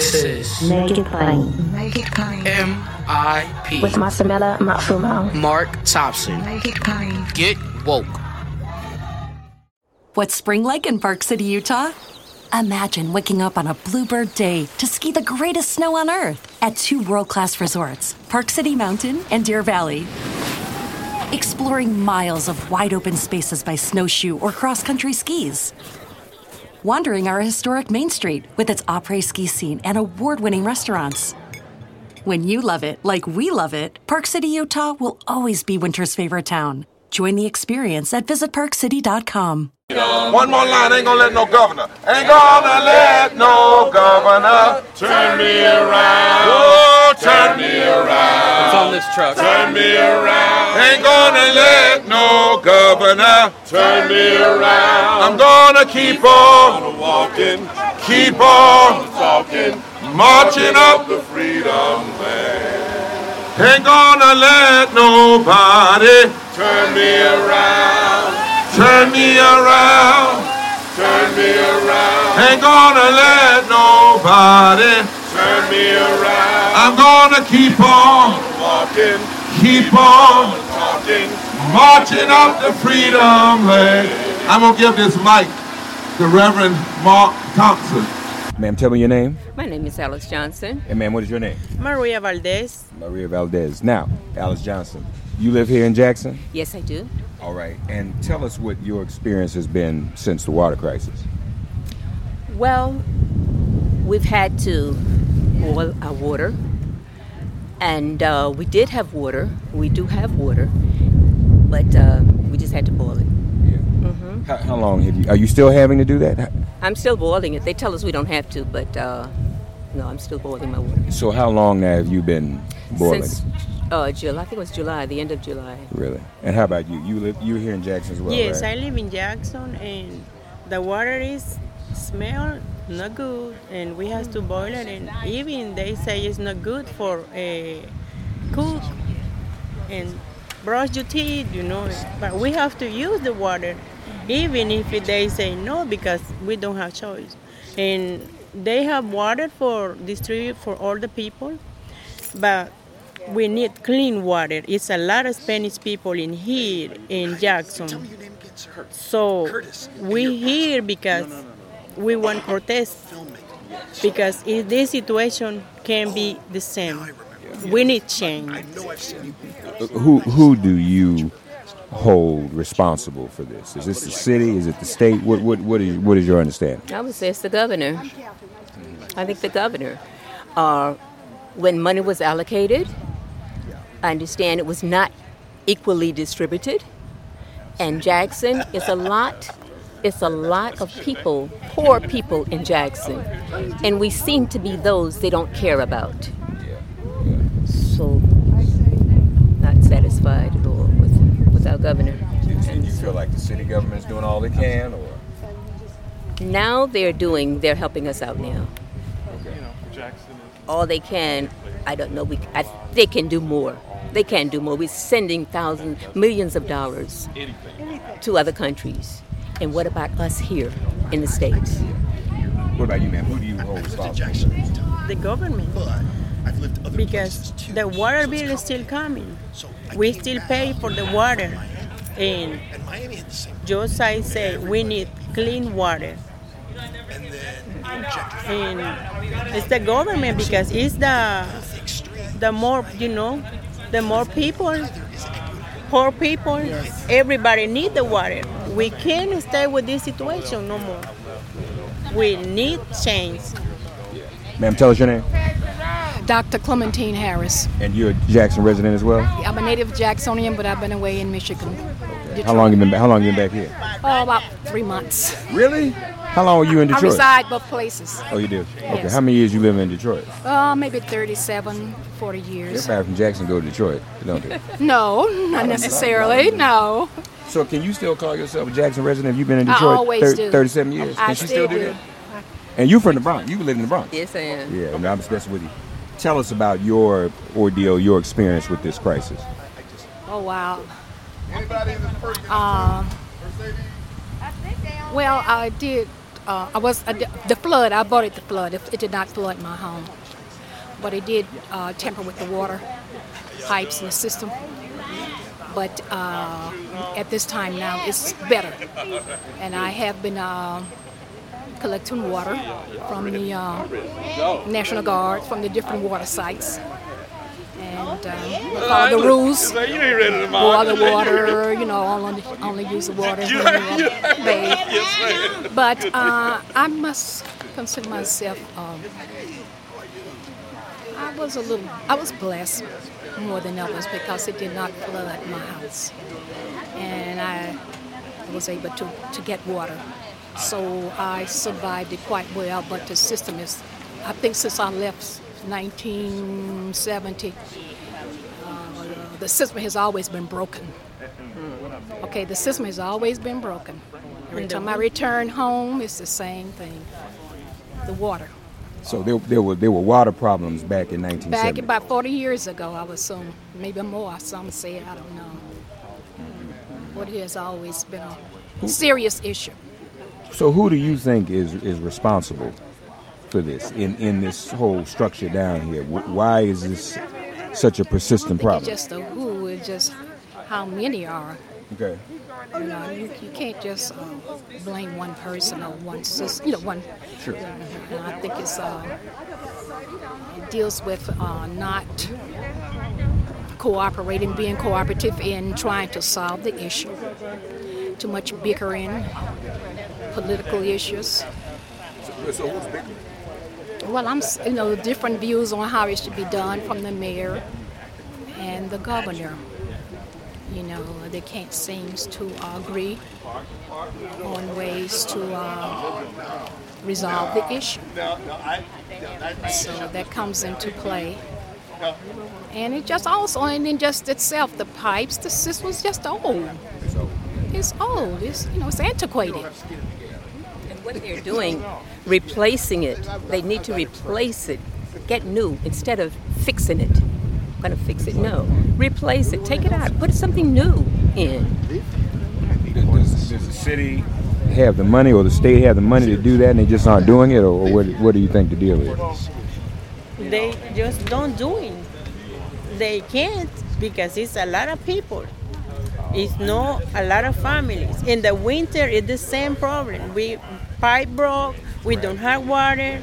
This is Make it plain. Make it plain. M.I.P. With Masamela Matfumo. Mark Thompson. Make it plain. Get woke. What's spring like in Park City, Utah? Imagine waking up on a bluebird day to ski the greatest snow on earth at two world class resorts, Park City Mountain and Deer Valley. Exploring miles of wide open spaces by snowshoe or cross country skis. Wandering our historic Main Street with its après ski scene and award winning restaurants. When you love it like we love it, Park City, Utah will always be winter's favorite town. Join the experience at visitparkcity.com. One more line, ain't gonna let no governor. Ain't gonna let no governor turn me around. Oh, turn me around. It's on this truck. Turn me around. Ain't gonna let no governor turn me around. I'm gonna keep on walking, keep on talking, marching up the freedom land. Ain't gonna let nobody turn me around. Turn me around, turn me around. Ain't gonna let nobody turn me around. I'm gonna keep on walking, keep on talking, marching up the freedom land. I'm gonna give this mic to Reverend Mark Thompson. Ma'am, tell me your name. My name is Alice Johnson. And ma'am, what is your name? Maria Valdez. Maria Valdez. Now, Alice Johnson, you live here in Jackson? Yes, I do. All right. And tell us what your experience has been since the water crisis. Well, we've had to boil our water, and uh, we did have water. We do have water, but uh, we just had to boil it. Yeah. Mm-hmm. How, how, long have you? Are you still having to do that? I'm still boiling it. They tell us we don't have to, but uh, no, I'm still boiling my water. So how long now have you been boiling? Since uh, July. I think it was July, the end of July. Really? And how about you? You live you're here in Jackson as well? Yes, right? I live in Jackson, and the water is smell not good, and we have to boil it. And even they say it's not good for a cook and brush your teeth, you know. But we have to use the water, even if they say no, because we don't have choice. And they have water for distribute for all the people, but we need clean water. It's a lot of Spanish people in here in Jackson. So we here because we want protest because if this situation can be the same. We need change. Who who do you hold responsible for this? Is this the city? Is it the state? What what what is what is your understanding? I would say it's the governor. I think the governor. Uh, when money was allocated, I understand it was not equally distributed. And Jackson is a lot it's a lot of people, poor people in Jackson. And we seem to be those they don't care about. So not satisfied at all with, with our governor. Do you feel like the city government is doing all they can or now they're doing they're helping us out now. Okay. All they can, I don't know. We, I, they can do more. They can't do more. We're sending thousands, millions of dollars to other countries. And what about us here in the States? What about you, man? Who do you hold responsible? The government. Because the water bill is still coming. We still pay for the water. And just I say we need clean water. And then in it's the government because it's the the more you know, the more people, poor people, everybody need the water. We can't stay with this situation no more. We need change. Ma'am, tell us your name. Dr. Clementine Harris. And you're a Jackson resident as well? I'm a native Jacksonian, but I've been away in Michigan. Okay. How long you been? How long you been back here? Oh, about three months. Really? How long were you in Detroit? I reside both places. Oh, you do? Yes. Okay. How many years you live in Detroit? Uh, maybe 37, 40 years. Everybody from Jackson go to Detroit, don't they? no, not necessarily. No. So can you still call yourself a Jackson resident if you've been in Detroit I always thir- do. 37 years? I Can she still still do do. that? And you from the Bronx. You live in the Bronx. Yes, I am. Yeah, I mean, I'm discussing with you. Tell us about your ordeal, your experience with this crisis. Oh, wow. Uh, well, I did uh, I was uh, the flood. I bought it the flood. It, it did not flood my home, but it did uh, tamper with the water pipes in the system. But uh, at this time now, it's better, and I have been uh, collecting water from the uh, National Guard from the different water sites. And um, follow the rules. Boil the water, you know, only, only use the water when you uh, bathe. But uh, I must consider myself, um, I was a little, I was blessed more than others because it did not flood my house. And I was able to, to get water. So I survived it quite well, but the system is, I think since I left 1970, uh, the system has always been broken. Okay, the system has always been broken. Every time I return home, it's the same thing. The water. So there, there were there were water problems back in 1970. Back about 40 years ago, I would assume, maybe more. Some say I don't know. But it has always been a serious issue. So who do you think is is responsible for this in in this whole structure down here? Why is this such a persistent It's problem? just the who, it's just how many are. Okay. You know, you, you can't just uh, blame one person or one system. You know, one. Sure. And I think it's uh, it deals with uh, not cooperating, being cooperative in trying to solve the issue. Too much bickering, political issues. Well, I'm, you know, different views on how it should be done from the mayor and the governor. You know, they can't seem to agree on ways to uh, resolve the issue. So that comes into play. And it just also, and then just itself, the pipes, the system was just old. It's old. It's you know, it's antiquated. What they're doing, replacing it. They need to replace it, get new instead of fixing it. I'm Gonna fix it? No, replace it. Take it out. Put something new in. Does, does the city have the money, or the state have the money to do that, and they just aren't doing it, or, or what? What do you think the deal is? They just don't do it. They can't because it's a lot of people. It's not a lot of families. In the winter, it's the same problem. We pipe broke. We don't have water.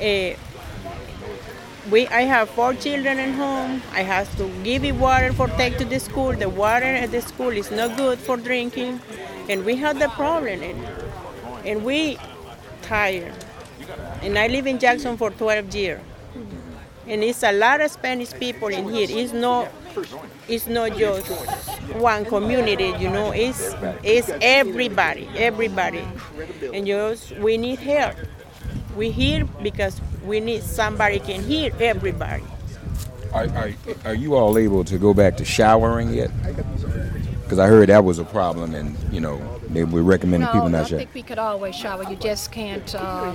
Eh, we I have four children at home. I have to give it water for take to the school. The water at the school is not good for drinking, and we have the problem. And, and we tired. And I live in Jackson for 12 years and it's a lot of Spanish people in here. It's not, it's not just one community, you know. It's it's everybody, everybody, and just we need help. We here because we need somebody can hear everybody. Are, are, are you all able to go back to showering yet? Because I heard that was a problem, and you know they were recommending No, people I not shower. think we could always shower. You just can't uh,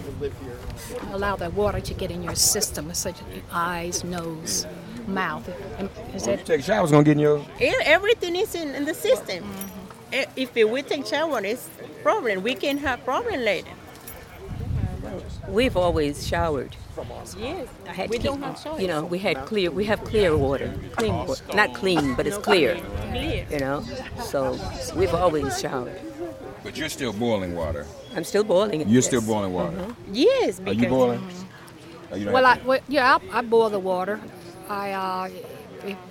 allow the water to get in your system, such as your eyes, nose, mouth. And Is that Take showers gonna get in your. Everything is in, in the system. Eh, If we take shower, it's problem. We can have problem later. We've always showered. Yes, I had we to keep, don't have choice. you know, we had clear, we have clear water, clean water, not clean, but it's clear, Clear. you know. So we've always showered. But you're still boiling water. I'm still boiling it. You're yes. still boiling water. Yes, Are you boiling? Or you don't well, I, well, yeah, I, I boil the water. I uh,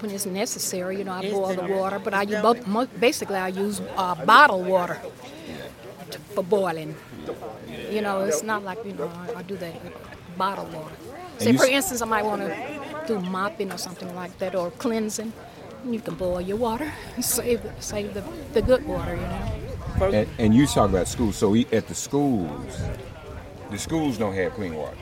when it's necessary, you know, I boil the water. But I use both, basically I use uh, bottled water to, for boiling. You know, it's not like you know I, I do that with bottled water. Say, for instance, I might want to do mopping or something like that, or cleansing. You can boil your water, save save the, the good water, you know. And, and you talk about schools. So at the schools, the schools don't have clean water,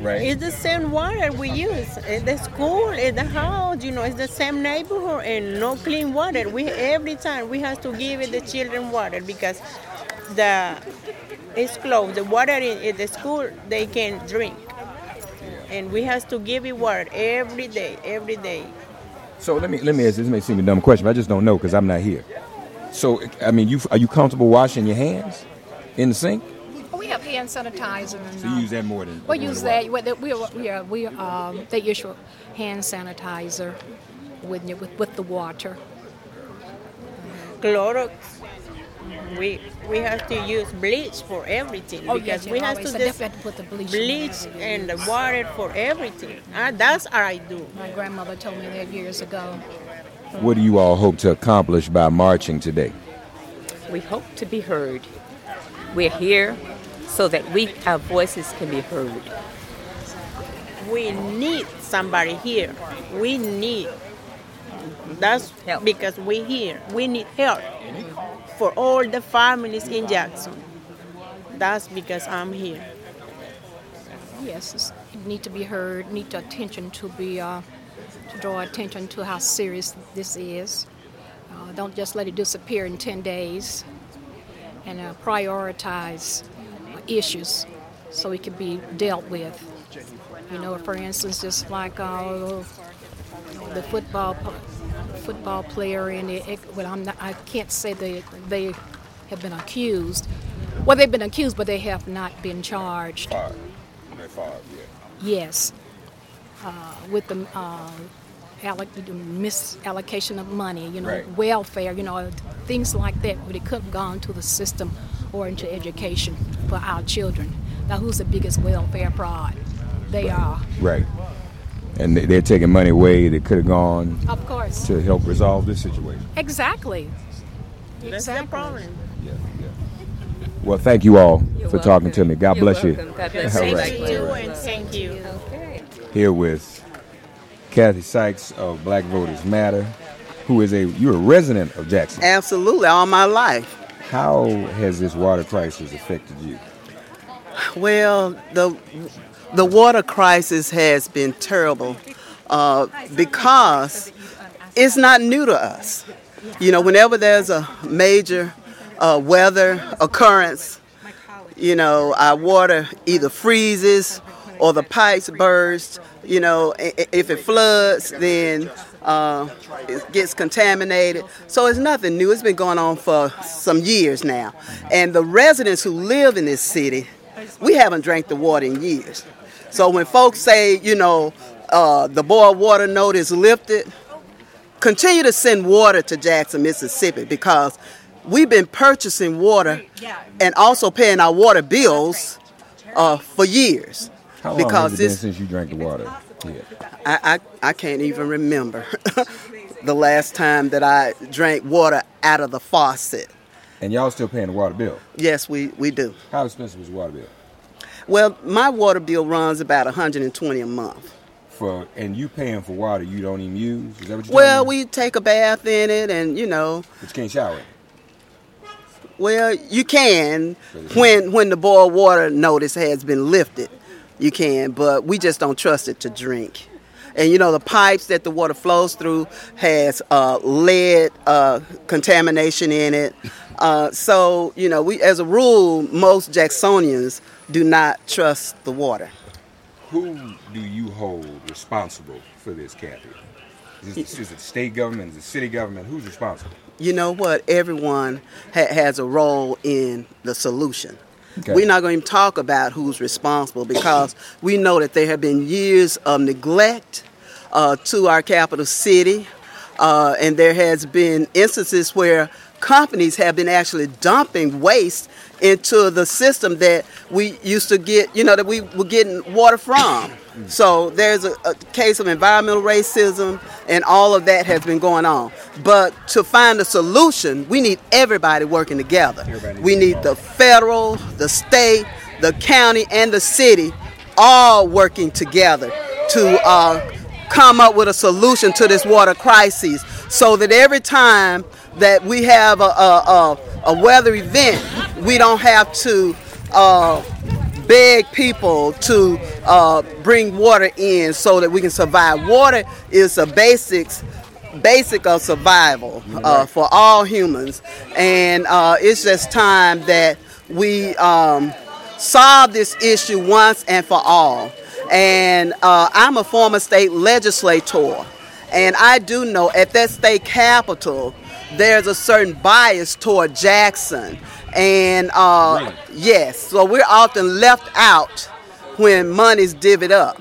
right? It's the same water we use at the school, at the house. You know, it's the same neighborhood and no clean water. We every time we have to give it the children water because the it's closed. The water in, at the school they can drink, and we have to give it water every day, every day. So let me let me ask this. May seem a dumb question, but I just don't know because I'm not here. So I mean, you are you comfortable washing your hands in the sink? We hand sanitizer. And, So you use that more than We than use the that. water. We, we, we, uh, we um, they issue hand sanitizer with with, with the water. Clorox. We we have to use bleach for everything Oh, because yes, we have to said just have to put the bleach bleach and the water for everything. Uh, that's what I do. My grandmother told me that years ago. What do you all hope to accomplish by marching today? We hope to be heard. We're here so that we, our voices can be heard. We need somebody here. We need. That's Help. because we're here. We need help for all the families in Jackson. That's because I'm here. Yes, it need to be heard. Need the attention to be uh, to draw attention to how serious this is. Uh, don't just let it disappear in ten days, and uh, prioritize issues so it can be dealt with. You know, for instance, just like uh, the football football player in the well, I'm not, I can't say they they have been accused. Well, they've been accused, but they have not been charged. Five. They're five, yeah. Yes, uh, with the uh, alloc- misallocation of money, you know, Right. welfare, you know, things like that, but it could have gone to the system or into education for our children. Now, who's the biggest welfare fraud? They are, Right. And they- they're taking money away that could have gone of course. to help resolve this situation. Exactly. That's the Exactly. problem. Yeah, yeah. Well, thank you all You're for talking to me. God You're bless you. God bless you. right. Thank you and thank you. Okay. Here with Kathy Sykes of Black Voters Matter, who is a you're a resident of Jackson. Absolutely, all my life. How has this water crisis affected you? Well, the the water crisis has been terrible uh, because it's not new to us. You know, whenever there's a major uh, weather occurrence, you know, our water either freezes or the pipes burst. You know, if it floods, then uh, it gets contaminated. So it's nothing new. It's been going on for some years now. And the residents who live in this city, we haven't drank the water in years. So when folks say, you know, uh, the boil water note is lifted, continue to send water to Jackson, Mississippi, because we've been purchasing water and also paying our water bills uh, for years. How long because has it been since you drank the water? here? I, I, I can't even remember the last time that I drank water out of the faucet. And y'all still paying the water bill? Yes, we, we do. How expensive is the water bill? Well, my water bill runs about 120 a month. For and you paying for water you don't even use? Is that what you're Well, we take a bath in it, and you know, But you can't shower. in it. well, you can when when the boil water notice has been lifted, you can, but we just don't trust it to drink. And you know, the pipes that the water flows through has uh, lead uh, contamination in it. Uh, so you know, we as a rule, most Jacksonians do not trust the water. Who do you hold responsible for this, Kathy? Is, this, is it the state government? Is it the city government? Who's responsible? you know what? Everyone ha- has a role in the solution. Okay. We're not going to talk about who's responsible because we know that there have been years of neglect uh, to our capital city, uh, and there has been instances where companies have been actually dumping waste into the system that we used to get, you know, that we were getting water from. So there's a, a case of environmental racism, and all of that has been going on. But to find a solution, we need everybody working together. Everybody we need the federal, the state, the county, and the city all working together to uh, come up with a solution to this water crisis so that every time that we have a, a, a, a weather event, we don't have to uh, beg people to uh, bring water in so that we can survive. Water is a basics basic of survival uh, for all humans, and uh, it's just time that we um, solve this issue once and for all. And uh, I'm a former state legislator, and I do know at that state capital there's a certain bias toward Jackson. And uh, yes, so we're often left out when money's divvied up.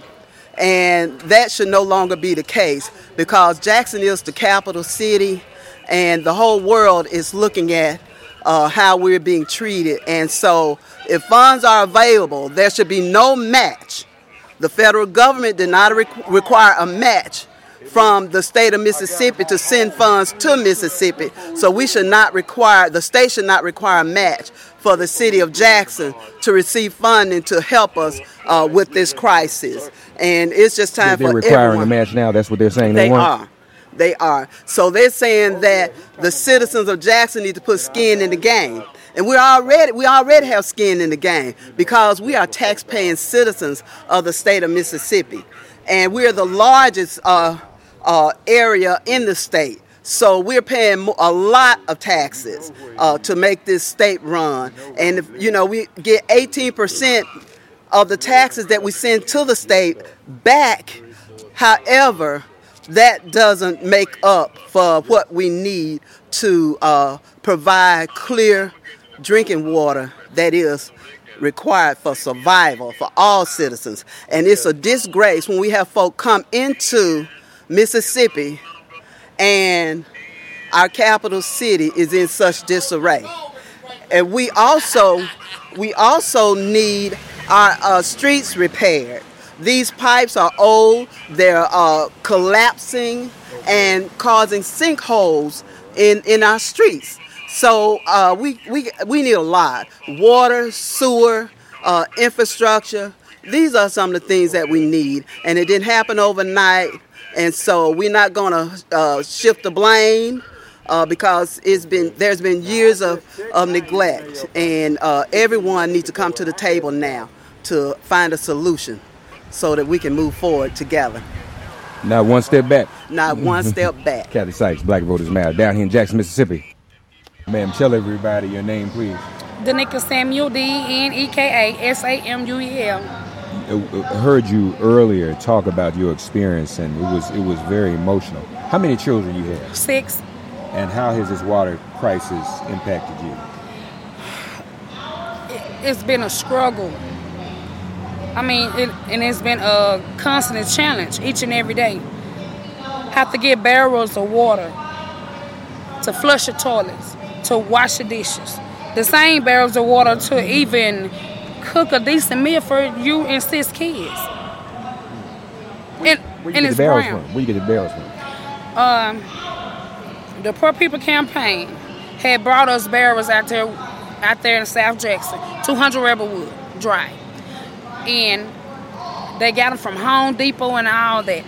And that should no longer be the case because Jackson is the capital city and the whole world is looking at uh, how we're being treated. And so, if funds are available, there should be no match. The federal government did not requ- require a match from the state of Mississippi to send funds to Mississippi. So we should not require, the state should not require a match for the city of Jackson to receive funding to help us uh, with this crisis. And it's just time They're for requiring everyone. a match now. That's what they're saying. They want. are. They are. So they're saying that the citizens of Jackson need to put skin in the game. And we already we already have skin in the game because we are tax-paying citizens of the state of Mississippi, and we're the largest uh, uh, area in the state. So we're paying a lot of taxes uh, to make this state run. And if you know we get 18% of the taxes that we send to the state back. However, that doesn't make up for what we need to uh, provide clear drinking water that is required for survival for all citizens. And it's a disgrace when we have folk come into Mississippi and our capital city is in such disarray. And we also we also need our uh, streets repaired. These pipes are old, they're uh, collapsing and causing sinkholes in, in our streets. So uh, we, we, we need a lot water, sewer, uh, infrastructure. These are some of the things that we need. And it didn't happen overnight. And so we're not going to uh, shift the blame. Uh, because it's been there's been years of, of neglect, and uh, everyone needs to come to the table now to find a solution so that we can move forward together. Not one step back. Not one step back. Kathy Sykes, Black Voters Matter, down here in Jackson, Mississippi. Ma'am, tell everybody your name, please. Dneka Samuel, D N E K A S A M U E L. Heard you earlier talk about your experience, and it was it was very emotional. How many children you have, Six. and how has this water crisis impacted you? It's been a struggle. I mean, it, and it's been a constant challenge each and every day. Have to get barrels of water to flush the toilets, to wash the dishes. The same barrels of water to even cook a decent meal for you and six kids. And, Where you and get it's the barrels brown. from? Where you get the barrels from? um, the Poor People Campaign had brought us barrels out there, out there in South Jackson, 200 Rebelwood dry, and they got them from Home Depot and all that,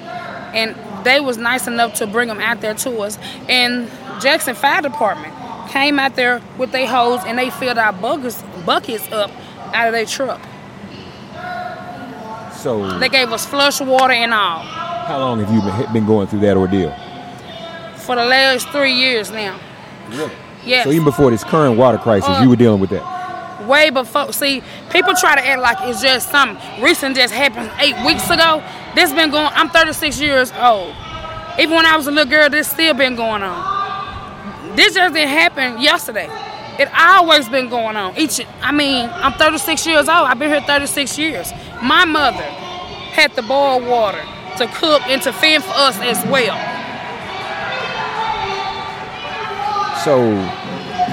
and they was nice enough to bring them out there to us. And Jackson Fire Department came out there with their hose and they filled our buckets buckets up out of their truck. So, They gave us flush water and all how long have you been, been going through that ordeal? for the last three years now. Yes. So even before this current water crisis, Uh, you were dealing with that. way before. See, people try to act like it's just something recent just happened eight weeks ago. This been going. I'm 36 years old. Even when I was a little girl, this still been going on. This just didn't happen yesterday. It always been going on. Each, I mean, I'm 36 years old. I've been here 36 years. My mother had to boil water to cook and to fend for us as well. So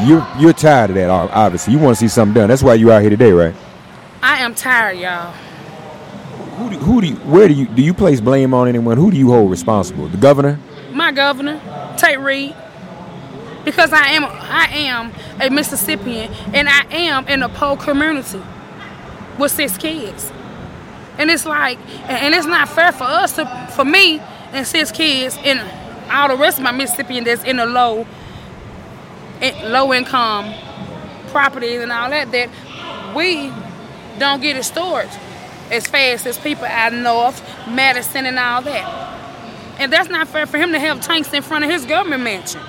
you're you're tired of that, obviously. You want to see something done. That's why you out here today, right? I am tired, y'all. Who do, who do you, where do you do you place blame on anyone? Who do you hold responsible? The governor? my governor, Tate Reeves, because I am I am a Mississippian and I am in a poor community with six kids, and it's like and it's not fair for us to for me and six kids and all the rest of my Mississippian that's in a low low income properties and all that that we don't get it stored as fast as people out north, Madison and all that. And that's not fair for him to have tanks in front of his government mansion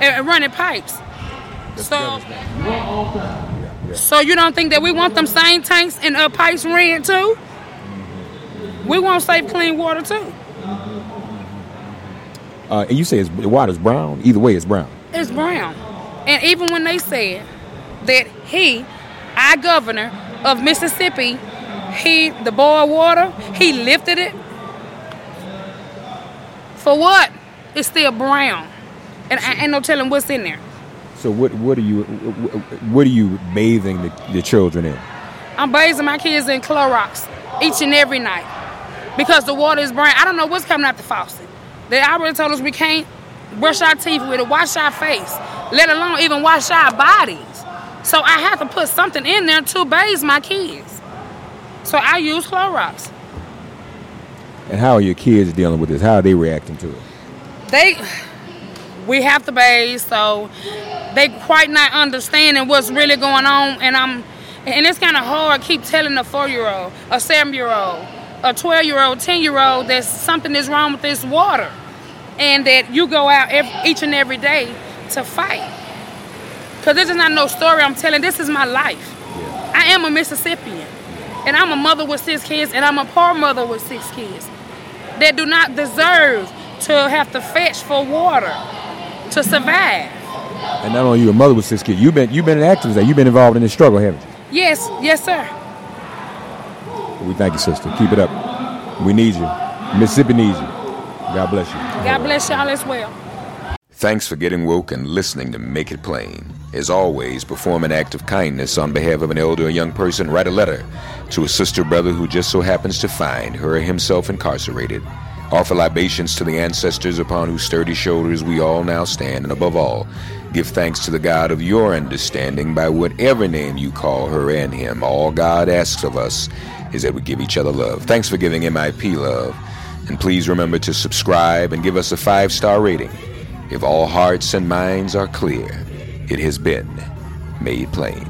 and, and running pipes. So, so you don't think that we want them same tanks and uh, pipes ran too? We want safe, clean water too. Uh, and you say it's, the water's brown. Either way, it's brown. It's brown. And even when they said that he, our governor of Mississippi, he the boiled water, he lifted it. For what? It's still brown. And I ain't no telling what's in there. So what what are you what are you bathing the, the children in? I'm bathing my kids in Clorox each and every night because the water is brown. I don't know what's coming out the faucet. They already told us we can't brush our teeth with it, wash our face, let alone even wash our bodies. So I have to put something in there to bathe my kids. So I use Clorox. And how are your kids dealing with this? How are they reacting to it? They, we have to bathe, so they quite not understanding what's really going on. And I'm, and it's kind of hard. Keep telling a four-year-old, a seven-year-old, a 12 year old, 10 year old that something is wrong with this water and that you go out every, each and every day to fight. Because this is not no story I'm telling, this is my life. I am a Mississippian and I'm a mother with six kids and I'm a poor mother with six kids that do not deserve to have to fetch for water to survive. And not only you, a mother with six kids, you've been you've been an activist. You've been involved in this struggle, haven't you? Yes, yes, sir. We thank you, sister. Keep it up. We need you. Mississippi needs you. God bless you. God bless y'all as well. Thanks for getting woke and listening to Make It Plain. As always, perform an act of kindness on behalf of an elder or young person. Write a letter to a sister brother who just so happens to find her or himself incarcerated. Offer libations to the ancestors upon whose sturdy shoulders we all now stand. And above all, give thanks to the God of your understanding by whatever name you call her and him. All God asks of us is that we give each other love. Thanks for giving MIP love. And please remember to subscribe and give us a five star rating. If all hearts and minds are clear, it has been made plain.